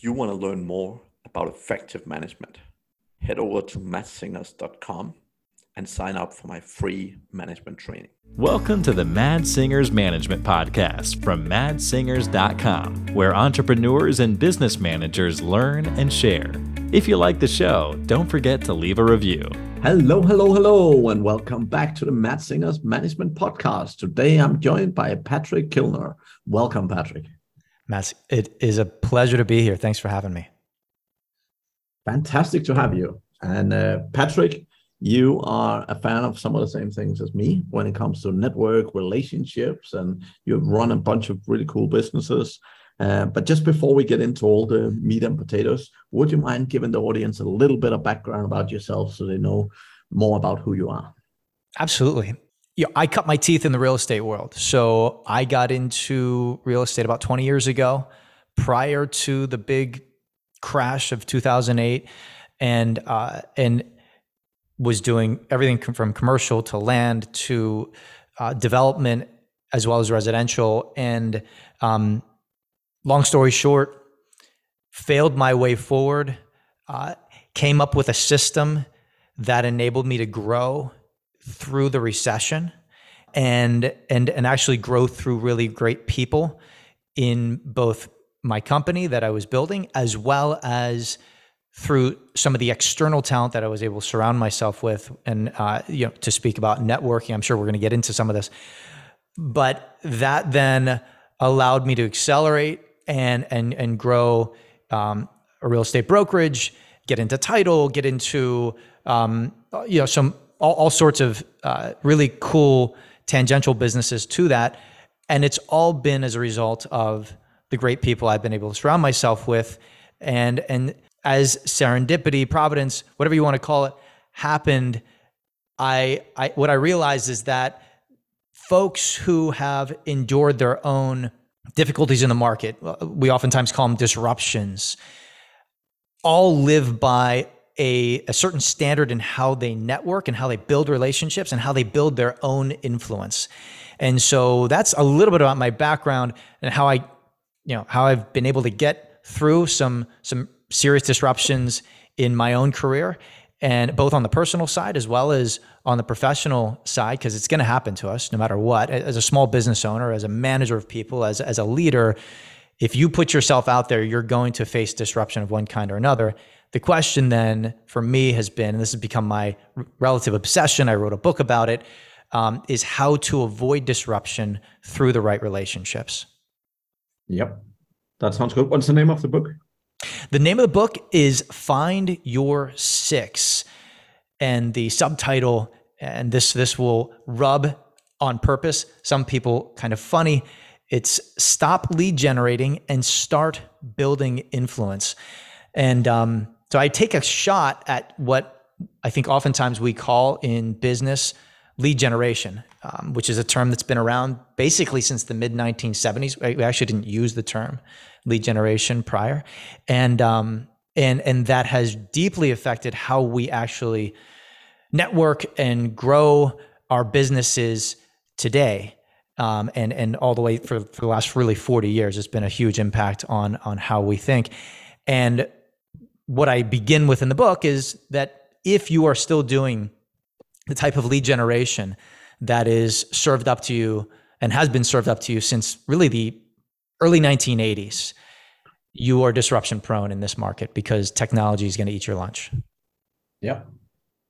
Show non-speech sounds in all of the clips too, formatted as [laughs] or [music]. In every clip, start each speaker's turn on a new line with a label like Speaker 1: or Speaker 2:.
Speaker 1: If you want to learn more about effective management, head over to madssingers.com and sign up for my free management training.
Speaker 2: Welcome to the Mads Singers Management Podcast from madssingers.com, where entrepreneurs and business managers learn and share. If you like the show, don't forget to leave a review.
Speaker 1: Hello, hello, hello, and welcome back to the Mads Singers Management Podcast. Today I'm joined by Patrick Kilner. Welcome, Patrick.
Speaker 3: Matt, it is a pleasure to be here. Thanks for having me.
Speaker 1: Fantastic to have you. And uh, Patrick, you are a fan of some of the same things as me when it comes to network relationships, and you've run a bunch of really cool businesses. Uh, but just before we get into all the meat and potatoes, would you mind giving the audience a little bit of background about yourself so they know more about who you are?
Speaker 3: Absolutely know, I cut my teeth in the real estate world. So I got into real estate about 20 years ago, prior to the big crash of 2008, and uh, and was doing everything from commercial to land to uh, development as well as residential. And um, long story short, failed my way forward. Uh, came up with a system that enabled me to grow through the recession and and and actually grow through really great people in both my company that I was building as well as through some of the external talent that I was able to surround myself with and uh, you know to speak about networking. I'm sure we're going to get into some of this. But that then allowed me to accelerate and and and grow um, a real estate brokerage get into title get into um, you know some all, all sorts of uh, really cool tangential businesses to that. And it's all been as a result of the great people I've been able to surround myself with. And, and as serendipity, providence, whatever you want to call it, happened, I, I what I realized is that folks who have endured their own difficulties in the market, we oftentimes call them disruptions, all live by a, a certain standard in how they network and how they build relationships and how they build their own influence. And so that's a little bit about my background and how I, you know, how I've been able to get through some some serious disruptions in my own career and both on the personal side as well as on the professional side because it's going to happen to us no matter what as a small business owner as a manager of people as, as a leader if you put yourself out there you're going to face disruption of one kind or another the question then for me has been, and this has become my relative obsession, I wrote a book about it, um, is how to avoid disruption through the right relationships.
Speaker 1: Yep. That sounds good. What's the name of the book?
Speaker 3: The name of the book is Find Your Six. And the subtitle, and this this will rub on purpose some people kind of funny. It's stop lead generating and start building influence. And um, so I take a shot at what I think oftentimes we call in business lead generation, um, which is a term that's been around basically since the mid 1970s. We actually didn't use the term lead generation prior, and um, and and that has deeply affected how we actually network and grow our businesses today. Um, and and all the way for, for the last really 40 years, it's been a huge impact on on how we think. And what I begin with in the book is that if you are still doing the type of lead generation that is served up to you and has been served up to you since really the early 1980s, you are disruption prone in this market because technology is going to eat your lunch.
Speaker 1: Yeah.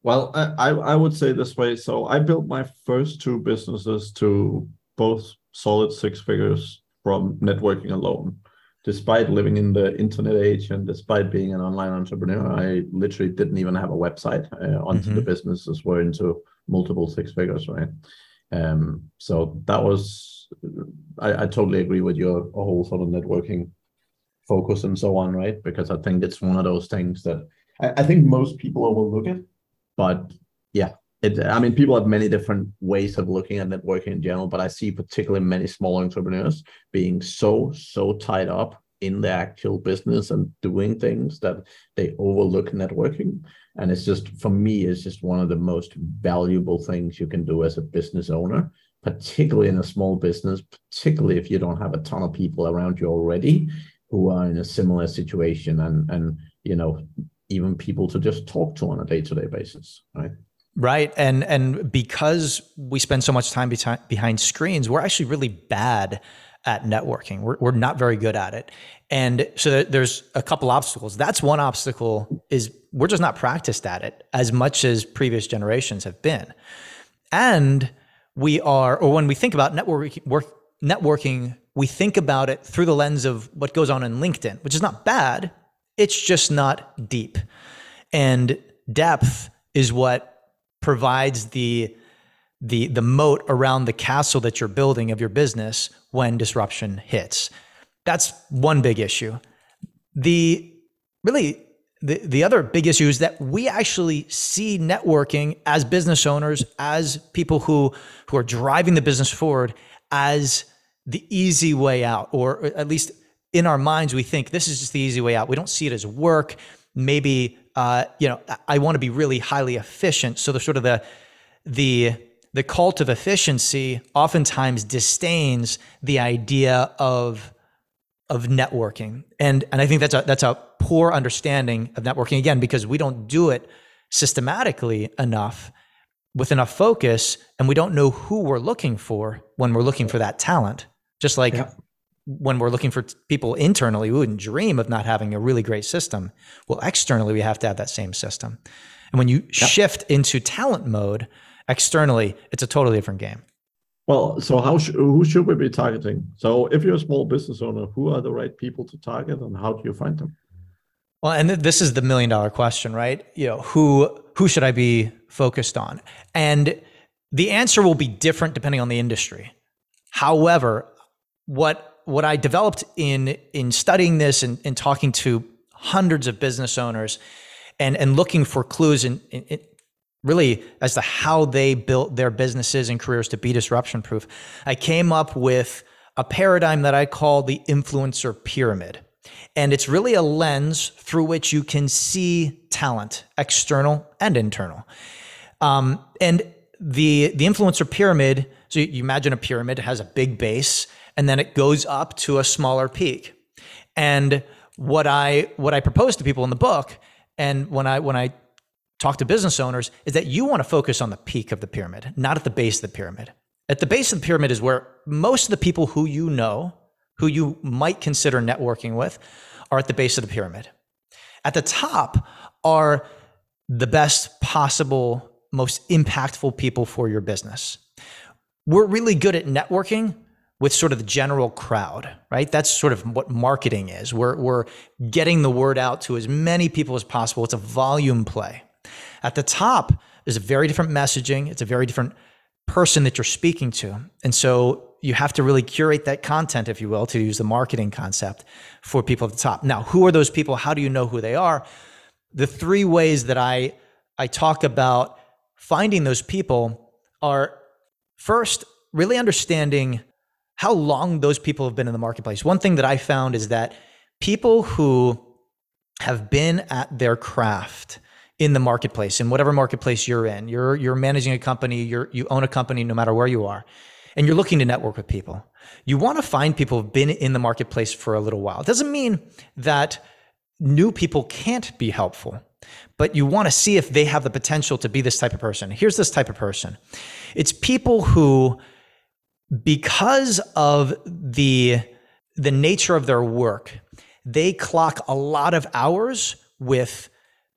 Speaker 1: Well, I, I would say this way. So I built my first two businesses to both solid six figures from networking alone despite living in the internet age and despite being an online entrepreneur, I literally didn't even have a website uh, onto mm-hmm. the businesses were into multiple six figures, right? Um, so that was, I, I totally agree with your whole sort of networking focus and so on, right? Because I think it's one of those things that I, I think most people overlook it, but it, I mean, people have many different ways of looking at networking in general, but I see particularly many small entrepreneurs being so, so tied up in the actual business and doing things that they overlook networking. And it's just, for me, it's just one of the most valuable things you can do as a business owner, particularly in a small business, particularly if you don't have a ton of people around you already. who are in a similar situation and and you know even people to just talk to on a day-to-day basis right
Speaker 3: right? And and because we spend so much time behind screens we're actually really bad at networking. We're, we're not very good at it. And so there's a couple obstacles. That's one obstacle is we're just not practiced at it as much as previous generations have been. And we are or when we think about networking work, networking we think about it through the lens of what goes on in LinkedIn, which is not bad. It's just not deep. And depth is what provides the the the moat around the castle that you're building of your business when disruption hits. That's one big issue. The really the, the other big issue is that we actually see networking as business owners, as people who who are driving the business forward as the easy way out, or at least in our minds, we think this is just the easy way out. We don't see it as work. Maybe uh, you know, I want to be really highly efficient. So the sort of the the the cult of efficiency oftentimes disdains the idea of of networking, and and I think that's a that's a poor understanding of networking again because we don't do it systematically enough with enough focus, and we don't know who we're looking for when we're looking for that talent. Just like yeah. When we're looking for people internally, we wouldn't dream of not having a really great system. Well, externally, we have to have that same system. And when you yeah. shift into talent mode externally, it's a totally different game.
Speaker 1: Well, so how sh- who should we be targeting? So if you're a small business owner, who are the right people to target, and how do you find them?
Speaker 3: Well, and th- this is the million dollar question, right? You know, who who should I be focused on? And the answer will be different depending on the industry. However, what what I developed in in studying this and, and talking to hundreds of business owners and and looking for clues in really as to how they built their businesses and careers to be disruption proof, I came up with a paradigm that I call the influencer pyramid. And it's really a lens through which you can see talent, external and internal. Um, and the the influencer pyramid, so you imagine a pyramid, has a big base and then it goes up to a smaller peak. And what I what I propose to people in the book, and when I when I talk to business owners, is that you want to focus on the peak of the pyramid, not at the base of the pyramid. At the base of the pyramid is where most of the people who you know, who you might consider networking with, are at the base of the pyramid. At the top are the best possible, most impactful people for your business. We're really good at networking with sort of the general crowd, right? That's sort of what marketing is. We're, we're getting the word out to as many people as possible. It's a volume play. At the top is a very different messaging. It's a very different person that you're speaking to. And so you have to really curate that content, if you will, to use the marketing concept for people at the top. Now, who are those people? How do you know who they are? The three ways that I, I talk about finding those people are first, really understanding how long those people have been in the marketplace. One thing that I found is that people who have been at their craft in the marketplace, in whatever marketplace you're in, you're you're managing a company, you're you own a company no matter where you are, and you're looking to network with people. You want to find people who've been in the marketplace for a little while. It doesn't mean that new people can't be helpful, but you want to see if they have the potential to be this type of person. Here's this type of person. It's people who because of the the nature of their work, they clock a lot of hours with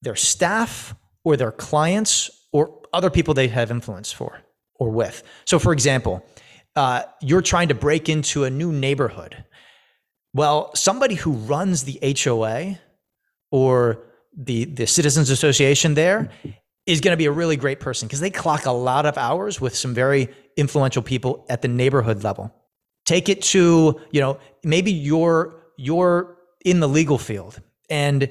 Speaker 3: their staff or their clients or other people they have influence for or with. So, for example, uh, you're trying to break into a new neighborhood. Well, somebody who runs the HOA or the the citizens association there is going to be a really great person because they clock a lot of hours with some very influential people at the neighborhood level. Take it to, you know, maybe you're you're in the legal field and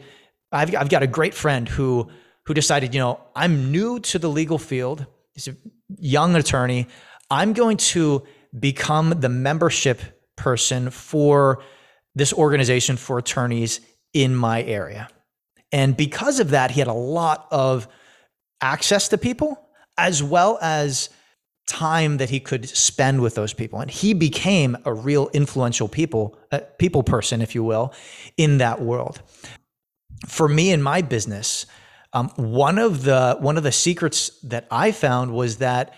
Speaker 3: I've I've got a great friend who who decided, you know, I'm new to the legal field. He's a young attorney. I'm going to become the membership person for this organization for attorneys in my area. And because of that, he had a lot of access to people as well as time that he could spend with those people. And he became a real influential people uh, people person if you will in that world. For me in my business um, one of the one of the secrets that i found was that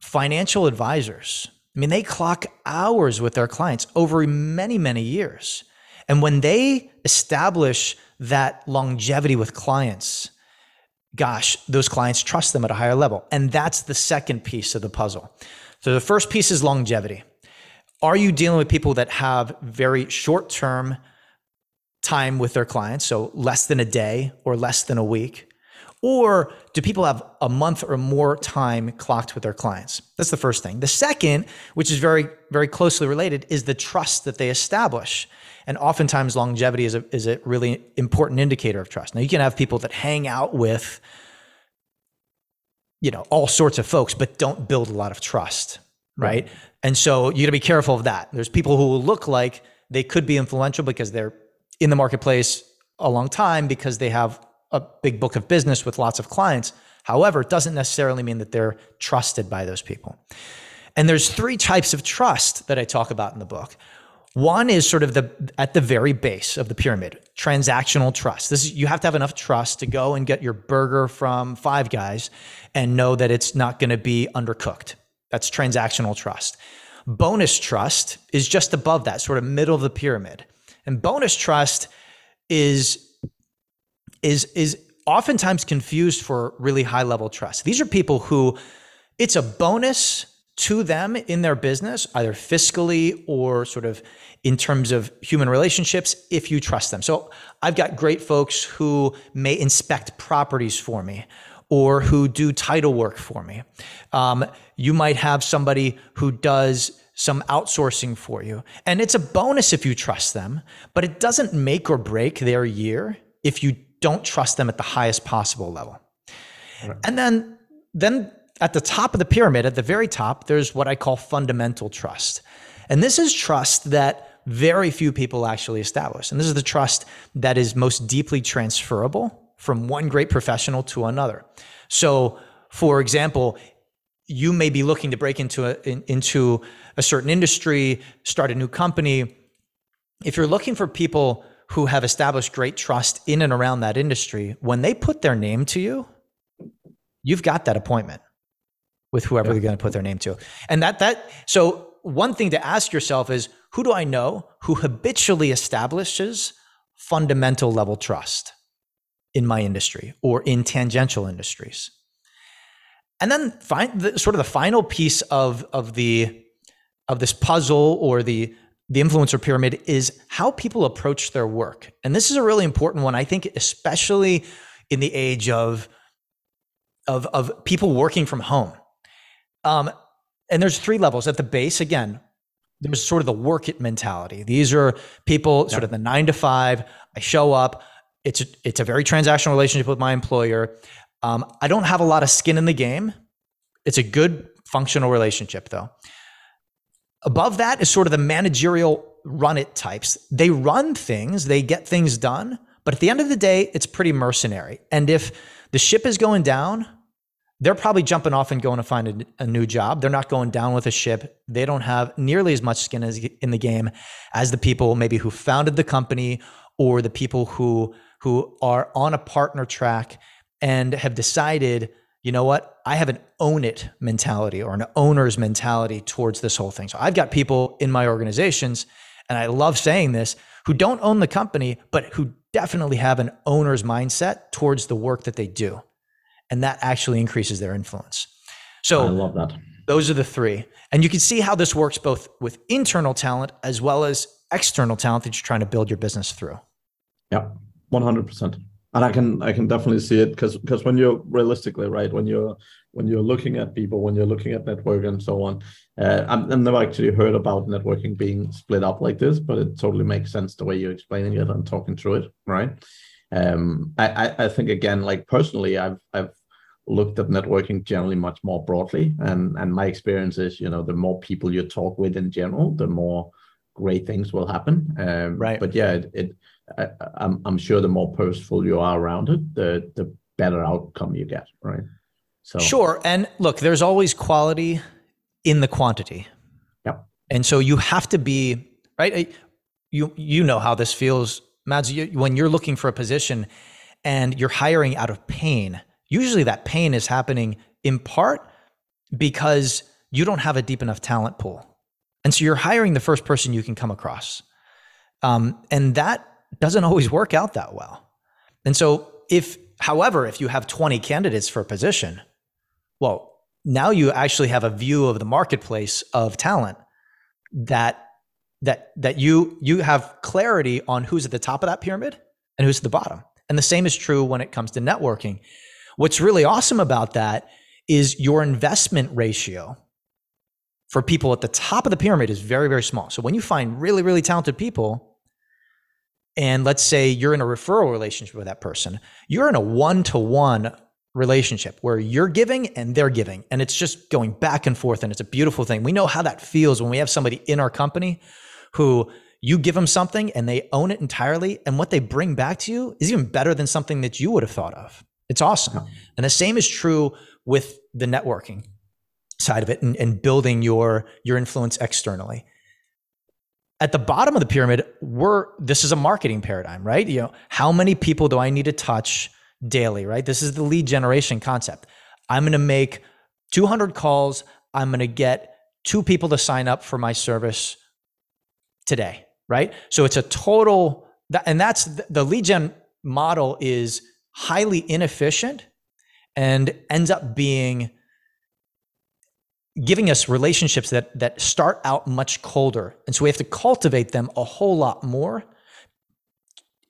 Speaker 3: financial advisors i mean they clock hours with their clients over many many years. And when they establish that longevity with clients gosh, those clients trust them at a higher level. And that's the second piece of the puzzle. So the first piece is longevity. Are you dealing with people that have very short term time with their clients, so less than a day or less than a week? Or do people have a month or more time clocked with their clients? That's the first thing. The second, which is very, very closely related, is the trust that they establish. And oftentimes, longevity is a, is a really important indicator of trust. Now, you can have people that hang out with, you know, all sorts of folks, but don't build a lot of trust, right? right. And so you got to be careful of that. There's people who will look like they could be influential because they're in the marketplace a long time because they have a big book of business with lots of clients. However, it doesn't necessarily mean that they're trusted by those people. And there's three types of trust that I talk about in the book. One is sort of the at the very base of the pyramid, transactional trust. This is, you have to have enough trust to go and get your burger from Five Guys and know that it's not going to be undercooked. That's transactional trust. Bonus trust is just above that, sort of middle of the pyramid. And bonus trust is is is oftentimes confused for really high level trust. These are people who it's a bonus to them in their business, either fiscally or sort of in terms of human relationships, if you trust them. So I've got great folks who may inspect properties for me or who do title work for me. Um, you might have somebody who does some outsourcing for you. And it's a bonus if you trust them, but it doesn't make or break their year if you don't trust them at the highest possible level. Right. And then, then at the top of the pyramid, at the very top, there's what I call fundamental trust. And this is trust that very few people actually establish. And this is the trust that is most deeply transferable from one great professional to another. So, for example, you may be looking to break into a, in, into a certain industry, start a new company. If you're looking for people who have established great trust in and around that industry, when they put their name to you, you've got that appointment with whoever yeah. they're going to put their name to. And that that so one thing to ask yourself is who do I know who habitually establishes fundamental level trust in my industry or in tangential industries? And then find the, sort of the final piece of of the of this puzzle or the the influencer pyramid is how people approach their work. And this is a really important one I think especially in the age of of of people working from home um, and there's three levels at the base. Again, there's sort of the work it mentality. These are people yeah. sort of the nine to five. I show up. It's a, it's a very transactional relationship with my employer. Um, I don't have a lot of skin in the game. It's a good functional relationship though. Above that is sort of the managerial run it types. They run things, they get things done, but at the end of the day, it's pretty mercenary. And if the ship is going down, they're probably jumping off and going to find a, a, new job. They're not going down with a ship. They don't have nearly as much skin as, in the game as the people maybe who founded the company or the people who who are on a partner track and have decided, you know what, I have an own it mentality or an owner's mentality towards this whole thing. So I've got people in my organizations, and I love saying this, who don't own the company, but who definitely have an owner's mindset towards the work that they do and that actually increases their influence. So
Speaker 1: I love that.
Speaker 3: Those are the three. And you can see how this works both with internal talent as well as external talent that you're trying to build your business through.
Speaker 1: Yeah, 100%. And I can I can definitely see it because because when you're realistically right when you're when you're looking at people when you're looking at network and so on, uh, i have never actually heard about networking being split up like this, but it totally makes sense the way you're explaining it and talking through it, right? um, I, I think again, like personally, I've I've looked at networking generally much more broadly, and and my experience is, you know, the more people you talk with in general, the more great things will happen. Um,
Speaker 3: right.
Speaker 1: But yeah, it, it I, I'm I'm sure the more purposeful you are around it, the the better outcome you get. Right. So
Speaker 3: Sure. And look, there's always quality in the quantity.
Speaker 1: Yep.
Speaker 3: And so you have to be right. You you know how this feels, Mads. You, when you're looking for a position and you're hiring out of pain, usually that pain is happening in part because you don't have a deep enough talent pool, and so you're hiring the first person you can come across, um, and that doesn't always work out that well. And so if, however, if you have 20 candidates for a position, well, now you actually have a view of the marketplace of talent that that that you you have clarity on who's at the top of that pyramid and who's at the bottom. And the same is true when it comes to networking. What's really awesome about that is your investment ratio for people at the top of the pyramid is very very small. So when you find really really talented people and let's say you're in a referral relationship with that person, you're in a one-to-one relationship where you're giving and they're giving and it's just going back and forth and it's a beautiful thing. We know how that feels when we have somebody in our company who you give them something and they own it entirely and what they bring back to you is even better than something that you would have thought of. It's awesome. And the same is true with the networking side of it and, and building your your influence externally at the bottom of the pyramid we're this is a marketing paradigm right you know how many people do i need to touch daily, right? This is the lead generation concept. I'm going to make 200 calls. I'm going to get two people to sign up for my service today, right? So it's a total, and that's the lead gen model is highly inefficient and ends up being giving us relationships that that start out much colder and so we have to cultivate them a whole lot more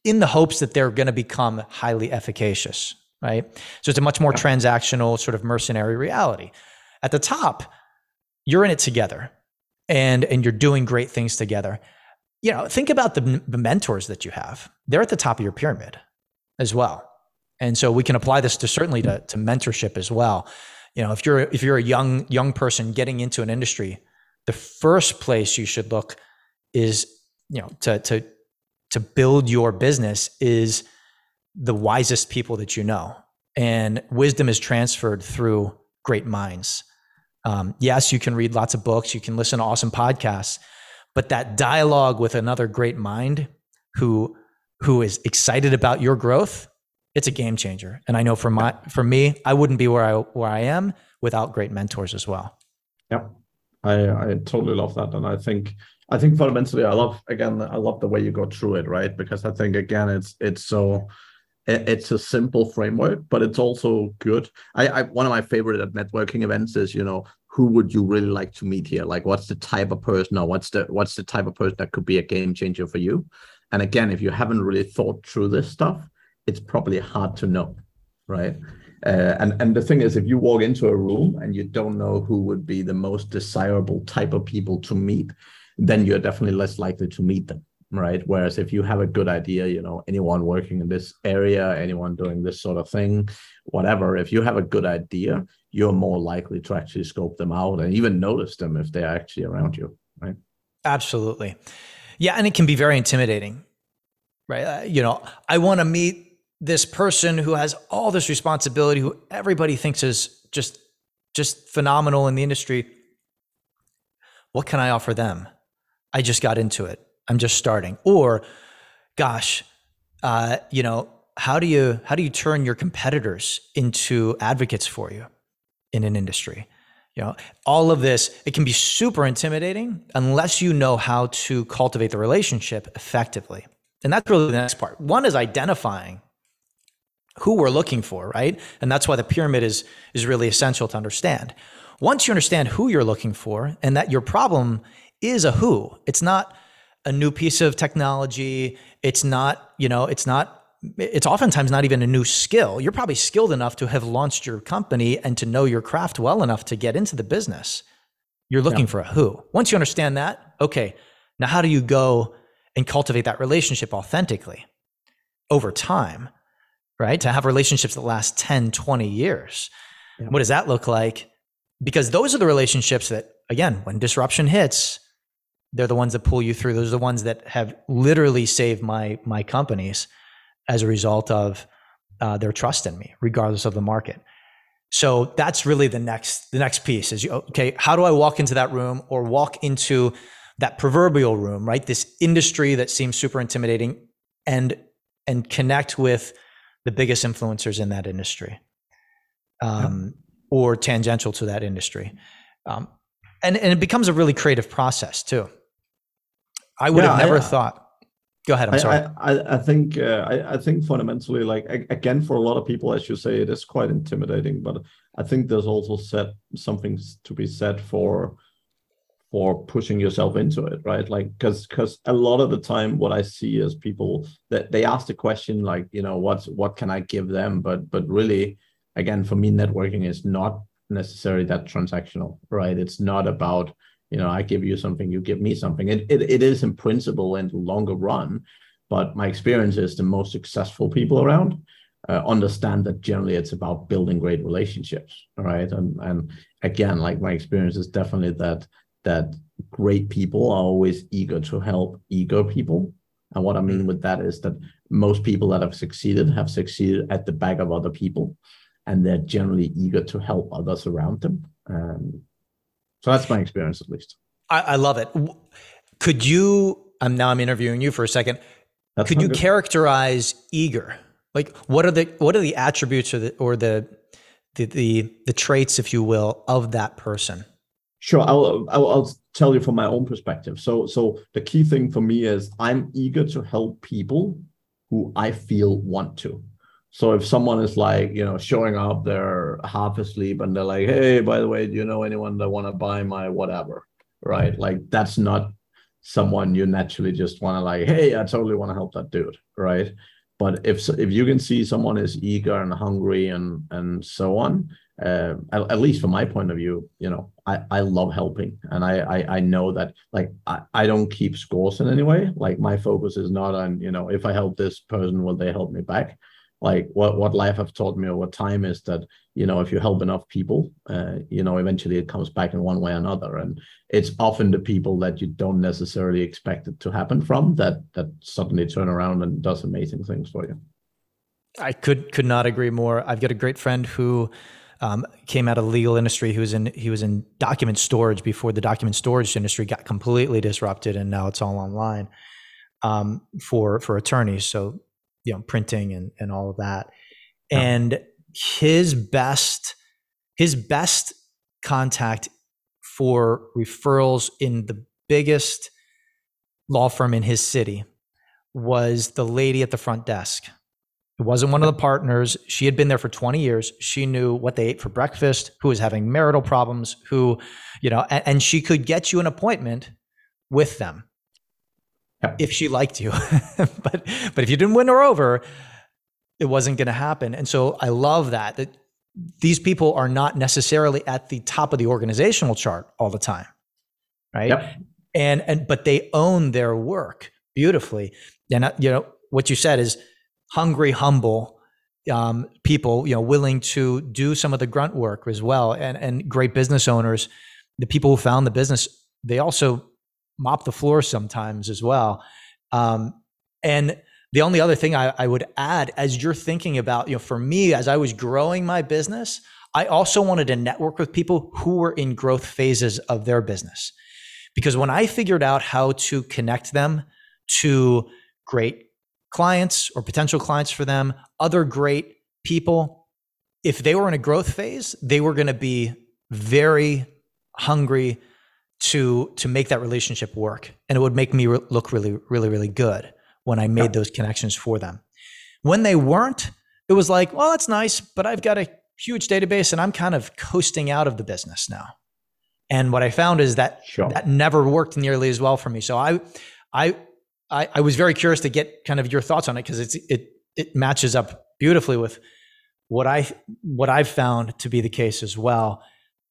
Speaker 3: in the hopes that they're going to become highly efficacious, right? So it's a much more transactional, sort of mercenary reality. At the top, you're in it together and and you're doing great things together. You know, think about the, the mentors that you have. They're at the top of your pyramid as well. And so we can apply this to certainly to, to mentorship as well. You know, if you're if you're a young young person getting into an industry, the first place you should look is you know to to to build your business is the wisest people that you know. And wisdom is transferred through great minds. Um, yes, you can read lots of books, you can listen to awesome podcasts, but that dialogue with another great mind who who is excited about your growth, it's a game changer. And I know for my for me, I wouldn't be where I where I am without great mentors as well.
Speaker 1: Yeah, I I totally love that, and I think I think fundamentally, I love again, I love the way you go through it, right? Because I think again, it's it's so it's a simple framework, but it's also good. I, I one of my favorite at networking events is you know who would you really like to meet here? Like what's the type of person or what's the what's the type of person that could be a game changer for you? And again, if you haven't really thought through this stuff, it's probably hard to know, right? Uh, and and the thing is, if you walk into a room and you don't know who would be the most desirable type of people to meet, then you're definitely less likely to meet them right? Whereas if you have a good idea you know anyone working in this area anyone doing this sort of thing whatever if you have a good idea you're more likely to actually scope them out and even notice them if they're actually around you right?
Speaker 3: Absolutely. Yeah and it can be very intimidating right? Uh, you know i want to meet this person who has all this responsibility who everybody thinks is just just phenomenal in the industry what can i offer them I just got into it. I'm just starting. Or, gosh, uh, you know, how do you how do you turn your competitors into advocates for you in an industry? You know, all of this it can be super intimidating unless you know how to cultivate the relationship effectively. And that's really the next part. One is identifying who we're looking for, right? And that's why the pyramid is is really essential to understand. Once you understand who you're looking for and that your problem is a who. It's not a new piece of technology. It's not, you know, it's not it's oftentimes not even a new skill. You're probably skilled enough to have launched your company and to know your craft well enough to get into the business. You're looking yeah. for a who. Once you understand that, okay, now how do you go and cultivate that relationship authentically over time, right? To have relationships that last 10, 20 years. Yeah. What does that look like? Because those are the relationships that, again, when disruption hits, they're the ones that pull you through. Those are the ones that have literally saved my my companies as a result of uh, their trust in me, regardless of the market. So that's really the next the next piece is you okay, how do I walk into that room or walk into that proverbial room, right? This industry that seems super intimidating and and connect with the biggest influencers in that industry. Um, or tangential to that industry. Um, and and it becomes a really creative process too. I would yeah, have never I, thought Go ahead. I'm I, sorry.
Speaker 1: I, I think uh, I, I think fundamentally, like again, for a lot of people, as you say, it is quite intimidating. But I think there's also set something to be said for for pushing yourself into it, right? Like because because a lot of the time, what I see is people that they ask the question like, you know, what's what can I give them? But but really, again, for me, networking is not necessarily that transactional, right? It's not about you know i give you something you give me something it, it, it is in principle in the longer run but my experience is the most successful people around uh, understand that generally it's about building great relationships right and and again like my experience is definitely that that great people are always eager to help eager people and what i mean mm. with that is that most people that have succeeded have succeeded at the back of other people and they're generally eager to help others around them um, so that's my experience, at least.
Speaker 3: I, I love it. Could you? I'm now I'm interviewing you for a second. That's Could you good. characterize eager? Like, what are the what are the attributes or the or the the the, the traits, if you will, of that person?
Speaker 1: Sure, I'll, I'll, tell you from my own perspective. So so the key thing for me is I'm eager to help people who I feel want to. So if someone is like, you know, showing up, they're half asleep and they're like, hey, by the way, do you know anyone that want to buy my whatever? Right. Like that's not someone you naturally just want to like, hey, I totally want to help that dude. Right. But if if you can see someone is eager and hungry and and so on, uh, at, at, least from my point of view, you know, I, I love helping and I, I, I know that like I, I don't keep scores in any way. Like my focus is not on, you know, if I help this person, will they help me back? like what what life have taught me over time is that you know if you help enough people uh, you know eventually it comes back in one way or another and it's often the people that you don't necessarily expect it to happen from that that suddenly turn around and does amazing things for you
Speaker 3: i could could not agree more i've got a great friend who um, came out of the legal industry. He was in he was in document storage before the document storage industry got completely disrupted and now it's all online um, for for attorneys. So you know printing and and all of that. Yeah. and his best his best contact for referrals in the biggest law firm in his city was the lady at the front desk it wasn't one of the partners she had been there for 20 years she knew what they ate for breakfast who was having marital problems who you know and, and she could get you an appointment with them if she liked you. [laughs] but but if you didn't win her over, it wasn't going to happen. And so I love that that these people are not necessarily at the top of the organizational chart all the time, right? Yep. And and but they own their work beautifully. And uh, you know what you said is hungry, humble um, people, you know, willing to do some of the grunt work as well, and and great business owners, the people who found the business, they also mop the floor sometimes as well. Um, and the only other thing I, I, would add, as you're thinking about, you know, for me, as I was growing my business, I also wanted to network with people who were in growth phases of their business. Because when I figured out how to connect them to great clients or potential clients for them, other great people, if they were in a growth phase, they were going to be very hungry to to make that relationship work and it would make me re- look really really really good when i made yeah. those connections for them when they weren't it was like well that's nice but i've got a huge database and i'm kind of coasting out of the business now and what i found is that sure. that never worked nearly as well for me so i i i, I was very curious to get kind of your thoughts on it because it's it it matches up beautifully with what i what i've found to be the case as well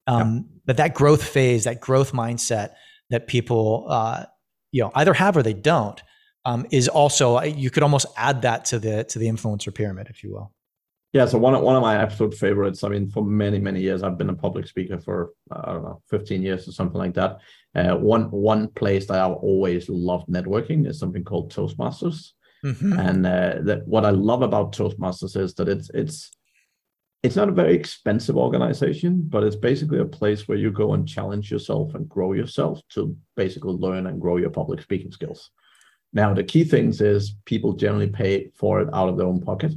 Speaker 3: um, But that growth phase, that growth mindset that people, uh, you know, either have or they don't, um, is also you could almost add that to the to the influencer pyramid, if you will.
Speaker 1: Yeah, so one of, one of my absolute favorites. I mean, for many many years, I've been a public speaker for I don't know, fifteen years or something like that. Uh, one one place that I've always loved networking is something called Toastmasters. Mm-hmm. And uh, that what I love about Toastmasters is that it's it's it's not a very expensive organization, but it's basically a place where you go and challenge yourself and grow yourself to basically learn and grow your public speaking skills. Now, the key things is people generally pay for it out of their own pocket.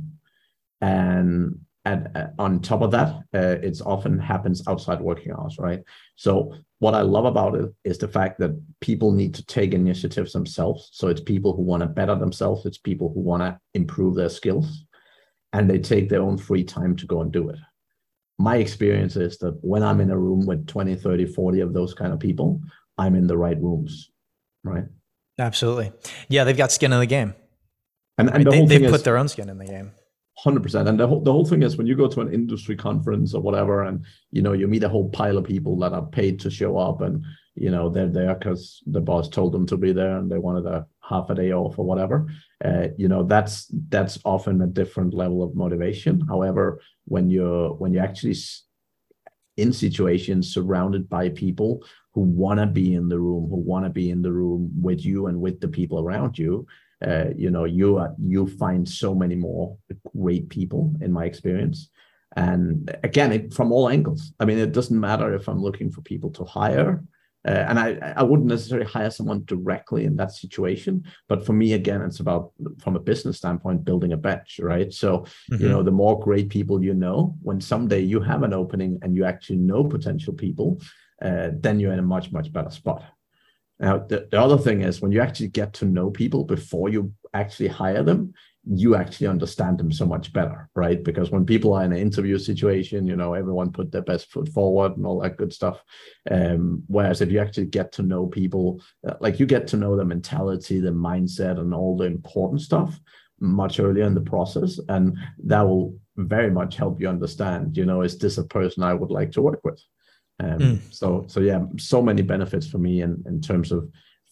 Speaker 1: And and uh, on top of that, uh, it often happens outside working hours, right? So what I love about it is the fact that people need to take initiatives themselves. So it's people who want to better themselves. It's people who want to improve their skills and they take their own free time to go and do it. My experience is that when I'm in a room with 20, 30, 40 of those kind of people, I'm in the right rooms, right?
Speaker 3: Absolutely. Yeah, they've got skin in the game.
Speaker 1: And, and
Speaker 3: the
Speaker 1: they,
Speaker 3: they've
Speaker 1: is,
Speaker 3: put their own skin in the game.
Speaker 1: Hundred percent, and the whole the whole thing is when you go to an industry conference or whatever, and you know you meet a whole pile of people that are paid to show up, and you know they're there because the boss told them to be there, and they wanted a half a day off or whatever. Uh, you know that's that's often a different level of motivation. However, when you're when you're actually in situations surrounded by people who want to be in the room, who want to be in the room with you and with the people around you, uh, you know you you find so many more great people in my experience. And again it, from all angles. I mean it doesn't matter if i'm looking for people to hire uh, and I, I wouldn't necessarily hire someone directly in that situation but for me again it's about from a business standpoint building a bench right? So mm-hmm. you know the more great people you know when someday you have an opening and you actually know potential people uh, then you're in a much much better spot. Now, the, the other thing is when you actually get to know people before you actually hire them, you actually understand them so much better, right? Because when people are in an interview situation, you know, everyone put their best foot forward and all that good stuff. Um, whereas if you actually get to know people, uh, like you get to know the mentality, the mindset, and all the important stuff much earlier in the process, and that will very much help you understand, you know, is this a person I would like to work with? Um, mm. So so yeah, so many benefits for me in in terms of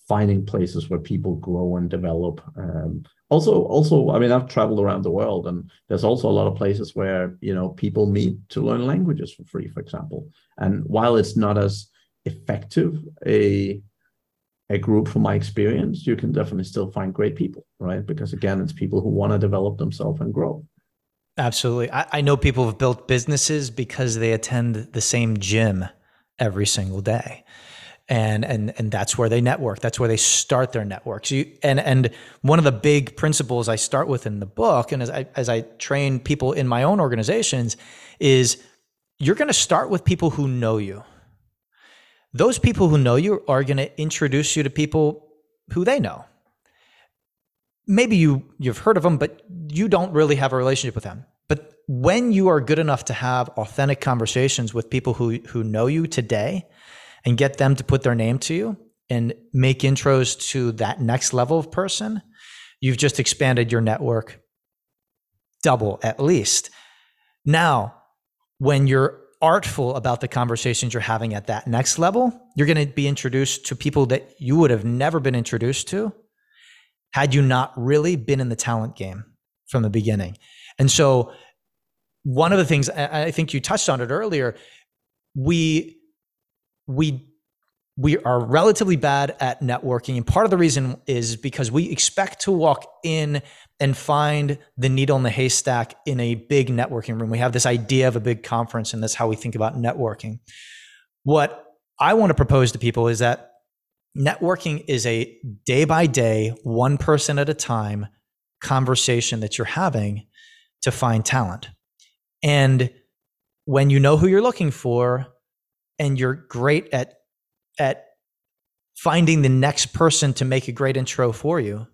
Speaker 1: finding places where people grow and develop. Um, also also I mean I've traveled around the world and there's also a lot of places where you know people meet to learn languages for free, for example. And while it's not as effective a a group from my experience, you can definitely still find great people, right? Because again, it's people who want to develop themselves and grow.
Speaker 3: Absolutely. I, I know people have built businesses because they attend the same gym every single day and and and that's where they network. That's where they start their networks. You, and and one of the big principles i start with in the book and as i as i train people in my own organizations is you're going to start with people who know you. Those people who know you are going to introduce you to people who they know. Maybe you you've heard of them but you don't really have a relationship with them. But when you are good enough to have authentic conversations with people who who know you today and get them to put their name to you and make intros to that next level of person, you've just expanded your network double at least. Now, when you're artful about the conversations you're having at that next level, you're going to be introduced to people that you would have never been introduced to had you not really been in the talent game from the beginning. And so one of the things I think you touched on it earlier, we we we are relatively bad at networking and part of the reason is because we expect to walk in and find the needle in the haystack in a big networking room. We have this idea of a big conference and that's how we think about networking. What i want to propose to people is that networking is a day by day one person at a time conversation that you're having to find talent. And when you know who you're looking for and you're great at at finding the next person to make a great intro for you,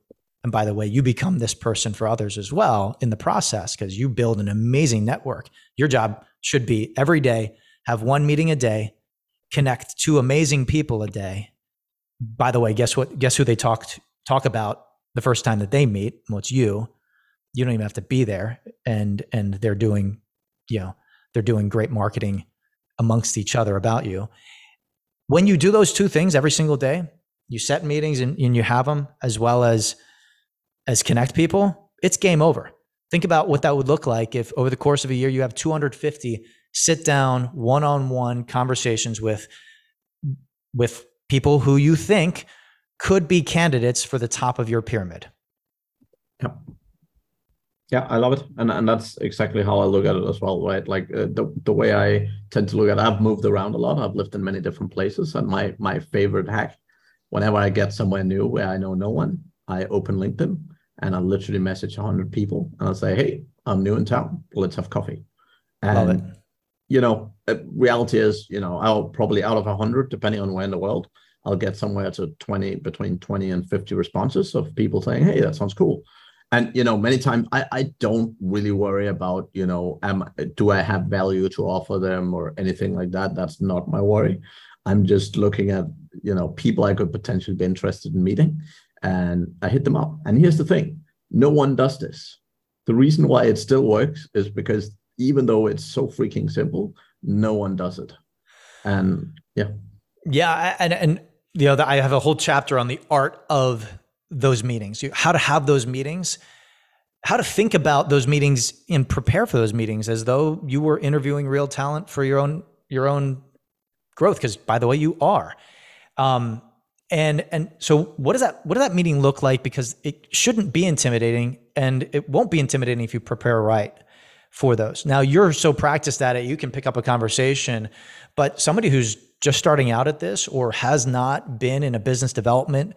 Speaker 3: and by the way, you become this person for others as well in the process because you build an amazing network. Your job should be every day have one meeting a day, connect two amazing people a day. By the way, guess what? Guess who they talk to, talk about the first time that they meet? Well, it's you. You don't even have to be there, and and they're doing you know they're doing great marketing amongst each other about you. When you do those two things every single day you set meetings and, and you have them as well as as connect people it's game over. Think about what that would look like if over the course of a year you have 250 sit down one-on-one conversations with with people who you think could be candidates for the top of your pyramid
Speaker 1: Yeah, I love it, and and that's exactly how I look at it as well, right? Like uh, the the way I tend to look at. it, I've moved around a lot. I've lived in many different places, and my my favorite hack, whenever I get somewhere new where I know no one, I open LinkedIn and I literally message hundred people, and I'll say, "Hey, I'm new in town. Let's have coffee." And
Speaker 3: Love it.
Speaker 1: you know, uh, reality is, you know, I'll probably out of hundred, depending on where in the world, I'll get somewhere to twenty between twenty and fifty responses of people saying, "Hey, that sounds cool." And you know many times I, I don't really worry about you know am do i have value to offer them or anything like that? That's not my worry. I'm just looking at you know people i could potentially be interested in meeting and i hit them up. And here's the thing no one does this. The reason why it still works is because even though it's so freaking simple no one does it. And yeah.
Speaker 3: Yeah and and you know i have a whole chapter on the art of those meetings, how to have those meetings, how to think about those meetings and prepare for those meetings as though you were interviewing real talent for your own your own growth. Because by the way, you are. Um, and and so what does that what does that meeting look like? Because it shouldn't be intimidating, and it won't be intimidating if you prepare right for those. Now you're so practiced at it, you can pick up a conversation, but somebody who's just starting out at this or has not been in a business development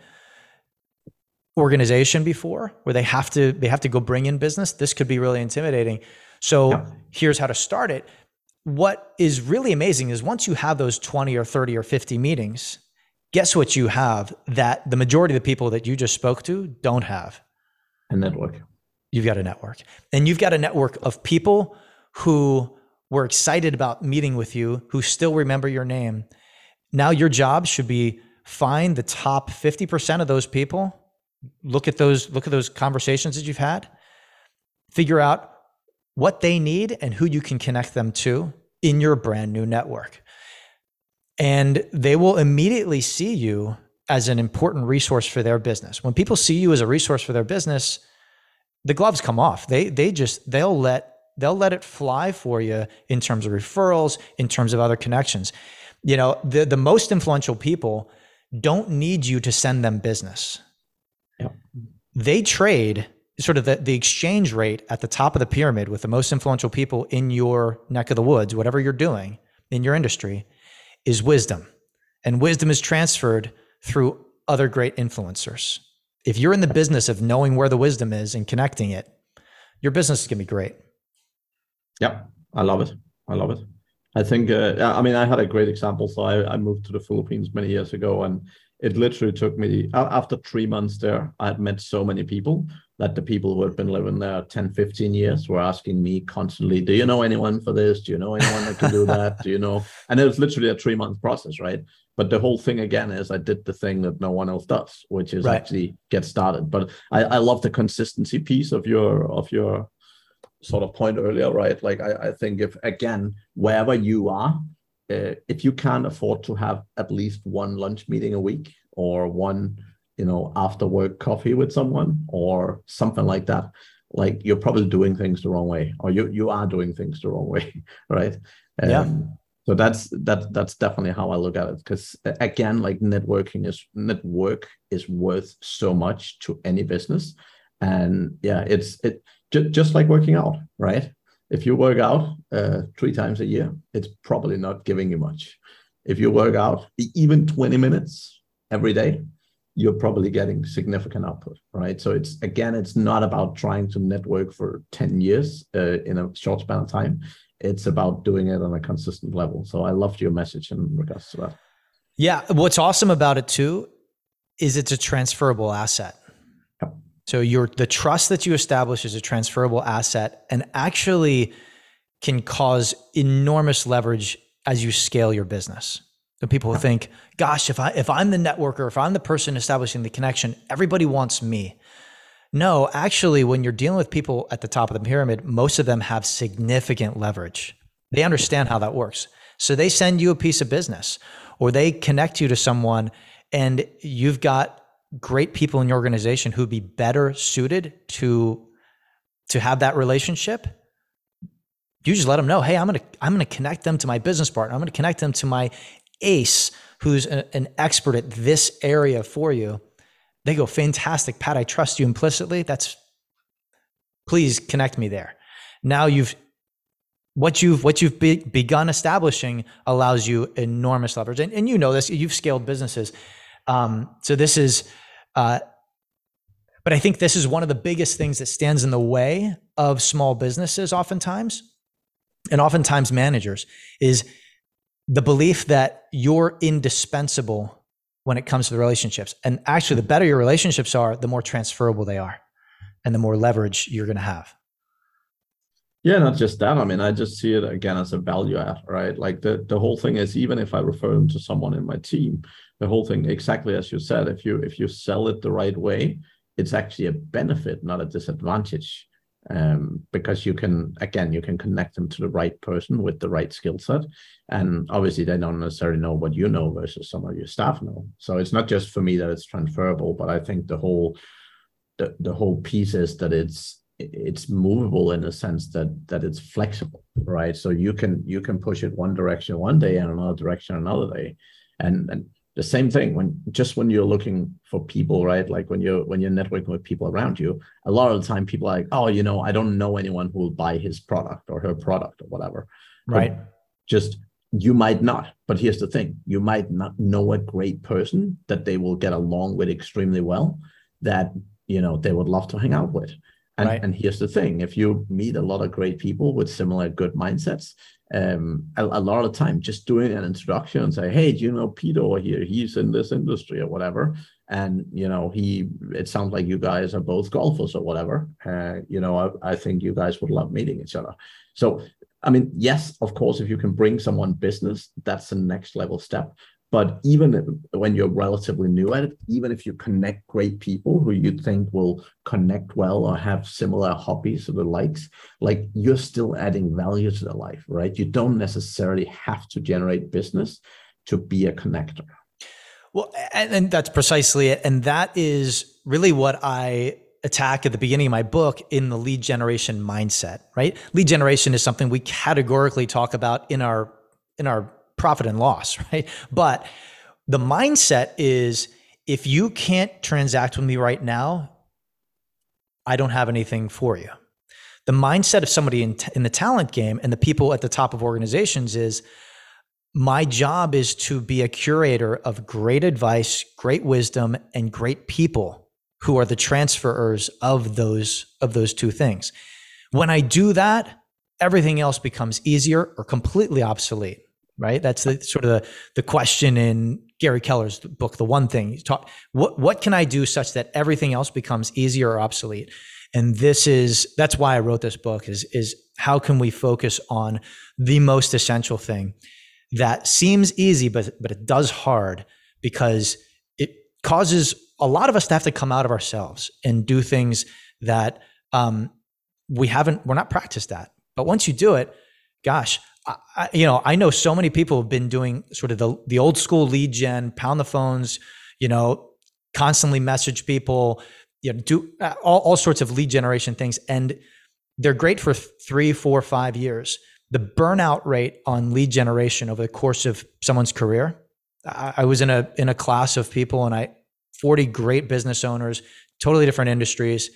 Speaker 3: organization before where they have to they have to go bring in business this could be really intimidating. So yeah. here's how to start it. What is really amazing is once you have those 20 or 30 or 50 meetings guess what you have that the majority of the people that you just spoke to don't have?
Speaker 1: A network.
Speaker 3: You've got a network. And you've got a network of people who were excited about meeting with you who still remember your name. Now your job should be find the top 50% of those people look at those look at those conversations that you've had figure out what they need and who you can connect them to in your brand new network. And they will immediately see you as an important resource for their business. When people see you as a resource for their business the gloves come off. They they just they'll let they'll let it fly for you in terms of referrals in terms of other connections. You know the the most influential people don't need you to send them business they trade sort of the, the exchange rate at the top of the pyramid with the most influential people in your neck of the woods, whatever you're doing in your industry, is wisdom. And wisdom is transferred through other great influencers. If you're in the business of knowing where the wisdom is and connecting it, your business is going to be great.
Speaker 1: Yep. I love it. I love it. I think, uh, I mean, I had a great example. So I, I moved to the Philippines many years ago and it literally took me after three months there i had met so many people that the people who had been living there 10 15 years were asking me constantly do you know anyone for this? Do you know anyone that can do [laughs] that? Do you know? And it was literally a three month process right? But the whole thing again is i did the thing that no one else does which is right. actually get started. But I, I love the consistency piece of your of your sort of point earlier right? Like I, I think if again wherever you are uh, if you can't afford to have at least one lunch meeting a week or one you know after work coffee with someone or something like that like you're probably doing things the wrong way or you you are doing things the wrong way [laughs] right? Um, yeah. so that's that that's definitely how i look at it because again like networking is network is worth so much to any business. And yeah it's it just, just like working out right if you work out uh, three times a year, it's probably not giving you much. If you work out even 20 minutes every day, you're probably getting significant output, right? So it's again, it's not about trying to network for 10 years uh, in a short span of time. It's about doing it on a consistent level. So I loved your message in regards to that.
Speaker 3: Yeah. What's awesome about it too is it's a transferable asset. So your the trust that you establish is a transferable asset and actually can cause enormous leverage as you scale your business. So people think, gosh, if I if I'm the networker, if I'm the person establishing the connection, everybody wants me. No, actually, when you're dealing with people at the top of the pyramid, most of them have significant leverage. They understand how that works. So they send you a piece of business or they connect you to someone and you've got great people in your organization who'd be better suited to to have that relationship you just let them know hey i'm going to i'm going to connect them to my business partner i'm going to connect them to my ace who's a, an expert at this area for you they go fantastic pat i trust you implicitly that's please connect me there. Now you've what you've what you've be, begun establishing allows you enormous leverage, and, and you know this. You've scaled businesses, um, so this is. Uh, but I think this is one of the biggest things that stands in the way of small businesses, oftentimes, and oftentimes managers, is the belief that you're indispensable when it comes to the relationships. And actually, the better your relationships are, the more transferable they are, and the more leverage you're going to have.
Speaker 1: Yeah, not just that. I mean, I just see it again as a value add, right? Like the the whole thing is even if I refer them to someone in my team, the whole thing exactly as you said, if you if you sell it the right way, it's actually a benefit, not a disadvantage. Um, because you can again you can connect them to the right person with the right skill set and obviously they don't necessarily know what you know versus some of your staff know so it's not just for me that it's transferable but i think the whole the, the whole piece is that it's it's movable in the sense that that it's flexible right? So you can you can push it one direction one day and another direction another day. And and the same thing when just when you're looking for people right? Like when you're when you're networking with people around you a lot of the time people are like oh you know i don't know anyone who will buy his product or her product or whatever.
Speaker 3: Right.
Speaker 1: but just you might not. But here's the thing you might not know a great person that they will get along with extremely well that you know they would love to hang out with and, right. and here's the thing if you meet a lot of great people with similar good mindsets um, a, a, lot of the time just doing an introduction and say hey do you know peter over here? He's in this industry or whatever. And you know he it sounds like you guys are both golfers or whatever. Uh, you know I, I think you guys would love meeting each other. So i mean yes of course if you can bring someone business that's the next level step but even when you're relatively new at it, even if you connect great people who you think will connect well or have similar hobbies or the likes, like you're still adding value to their life, right? You don't necessarily have to generate business to be a connector.
Speaker 3: Well, and, and that's precisely it. And that is really what I attack at the beginning of my book in the lead generation mindset, right? Lead generation is something we categorically talk about in our in our profit and loss, [laughs] right? But the mindset is if you can't transact with me right now, I don't have anything for you. The mindset of somebody in, t- in the talent game and the people at the top of organizations is my job is to be a curator of great advice, great wisdom, and great people who are the transferers of those of those two things. When I do that, everything else becomes easier or completely obsolete right? That's the sort of the, the question in Gary Keller's book, The One Thing. You talk what what can I do such that everything else becomes easier or obsolete? And this is that's why I wrote this book is is how can we focus on the most essential thing that seems easy but but it does hard because it causes a lot of us to have to come out of ourselves and do things that um, we haven't we're not practiced at. But once you do it, gosh, I, you know, I know so many people have been doing sort of the the old school lead gen, pound the phones, you know, constantly message people, you know, do uh, all, all sorts of lead generation things, and they're great for three, four, five years. The burnout rate on lead generation over the course of someone's career. I, I was in a in a class of people, and I forty great business owners, totally different industries,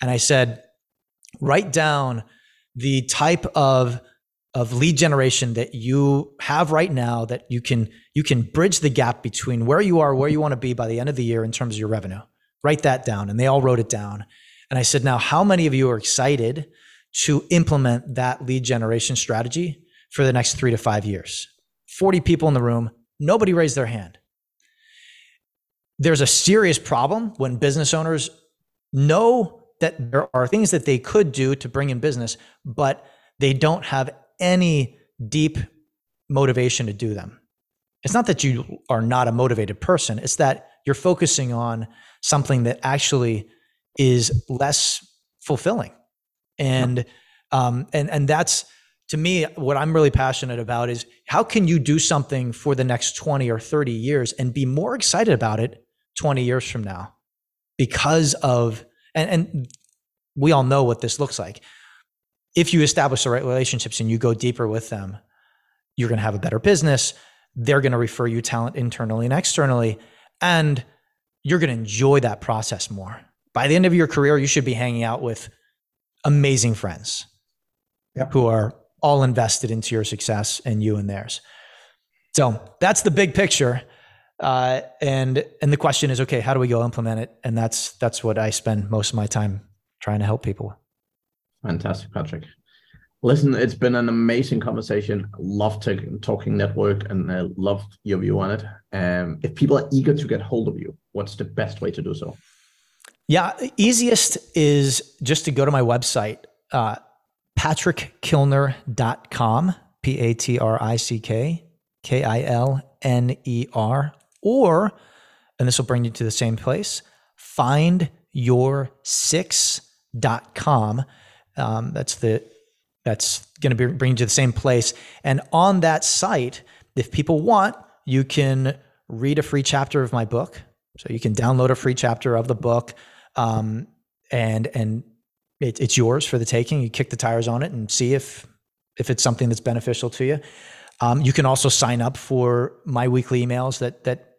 Speaker 3: and I said, write down the type of of lead generation that you have right now that you can you can bridge the gap between where you are where you want to be by the end of the year in terms of your revenue. Write that down. And they all wrote it down. And i said now how many of you are excited to implement that lead generation strategy for the next 3 to 5 years? 40 people in the room. Nobody raised their hand. There's a serious problem when business owners know that there are things that they could do to bring in business but they don't have any deep motivation to do them. It's not that you are not a motivated person, it's that you're focusing on something that actually is less fulfilling. And um, and and that's to me what I'm really passionate about is how can you do something for the next 20 or 30 years and be more excited about it 20 years from now because of and, and we all know what this looks like if you establish the right relationships and you go deeper with them, you're going to have a better business. They're going to refer you talent internally and externally, and you're going to enjoy that process more. By the end of your career, you should be hanging out with amazing friends
Speaker 1: Yep.
Speaker 3: who are all invested into your success and you and theirs. So that's the big picture. Uh, and and the question is, okay, how do we go implement it? And that's that's what I spend most of my time trying to help people.
Speaker 1: Fantastic, Patrick. Listen, it's been an amazing conversation. Love to, talking network and uh, love your view on it. Um, if people are eager to get hold of you, what's the best way to do so?
Speaker 3: Yeah, easiest is just to go to my website, uh, patrickkilner.com, P A T R I C K K I L N E R, or, and this will bring you to the same place, findyoursix.com. Um, that's the that's going to be bring you to the same place. And on that site, if people want, you can read a free chapter of my book. So you can download a free chapter of the book, um, and and it, it's yours for the taking. You kick the tires on it and see if if it's something that's beneficial to you. Um, you can also sign up for my weekly emails that that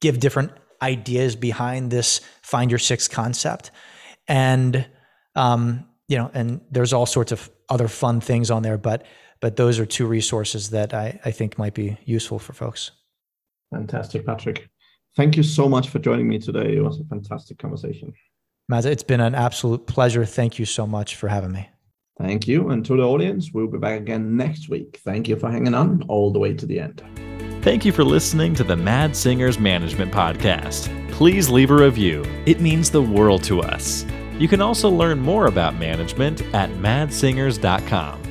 Speaker 3: give different ideas behind this find your six concept, and um, you know, and there's all sorts of other fun things on there. But but those are two resources that I, I think might be useful for folks.
Speaker 1: Fantastic, Patrick. Thank you so much for joining me today. It was a fantastic conversation.
Speaker 3: Matt, it's been an absolute pleasure. Thank you so much for having me.
Speaker 1: Thank you. And to the audience, we'll be back again next week. Thank you for hanging on all the way to the end.
Speaker 2: Thank you for listening to the Mads Singers Management Podcast. Please leave a review, it means the world to us. You can also learn more about management at madssingers.com.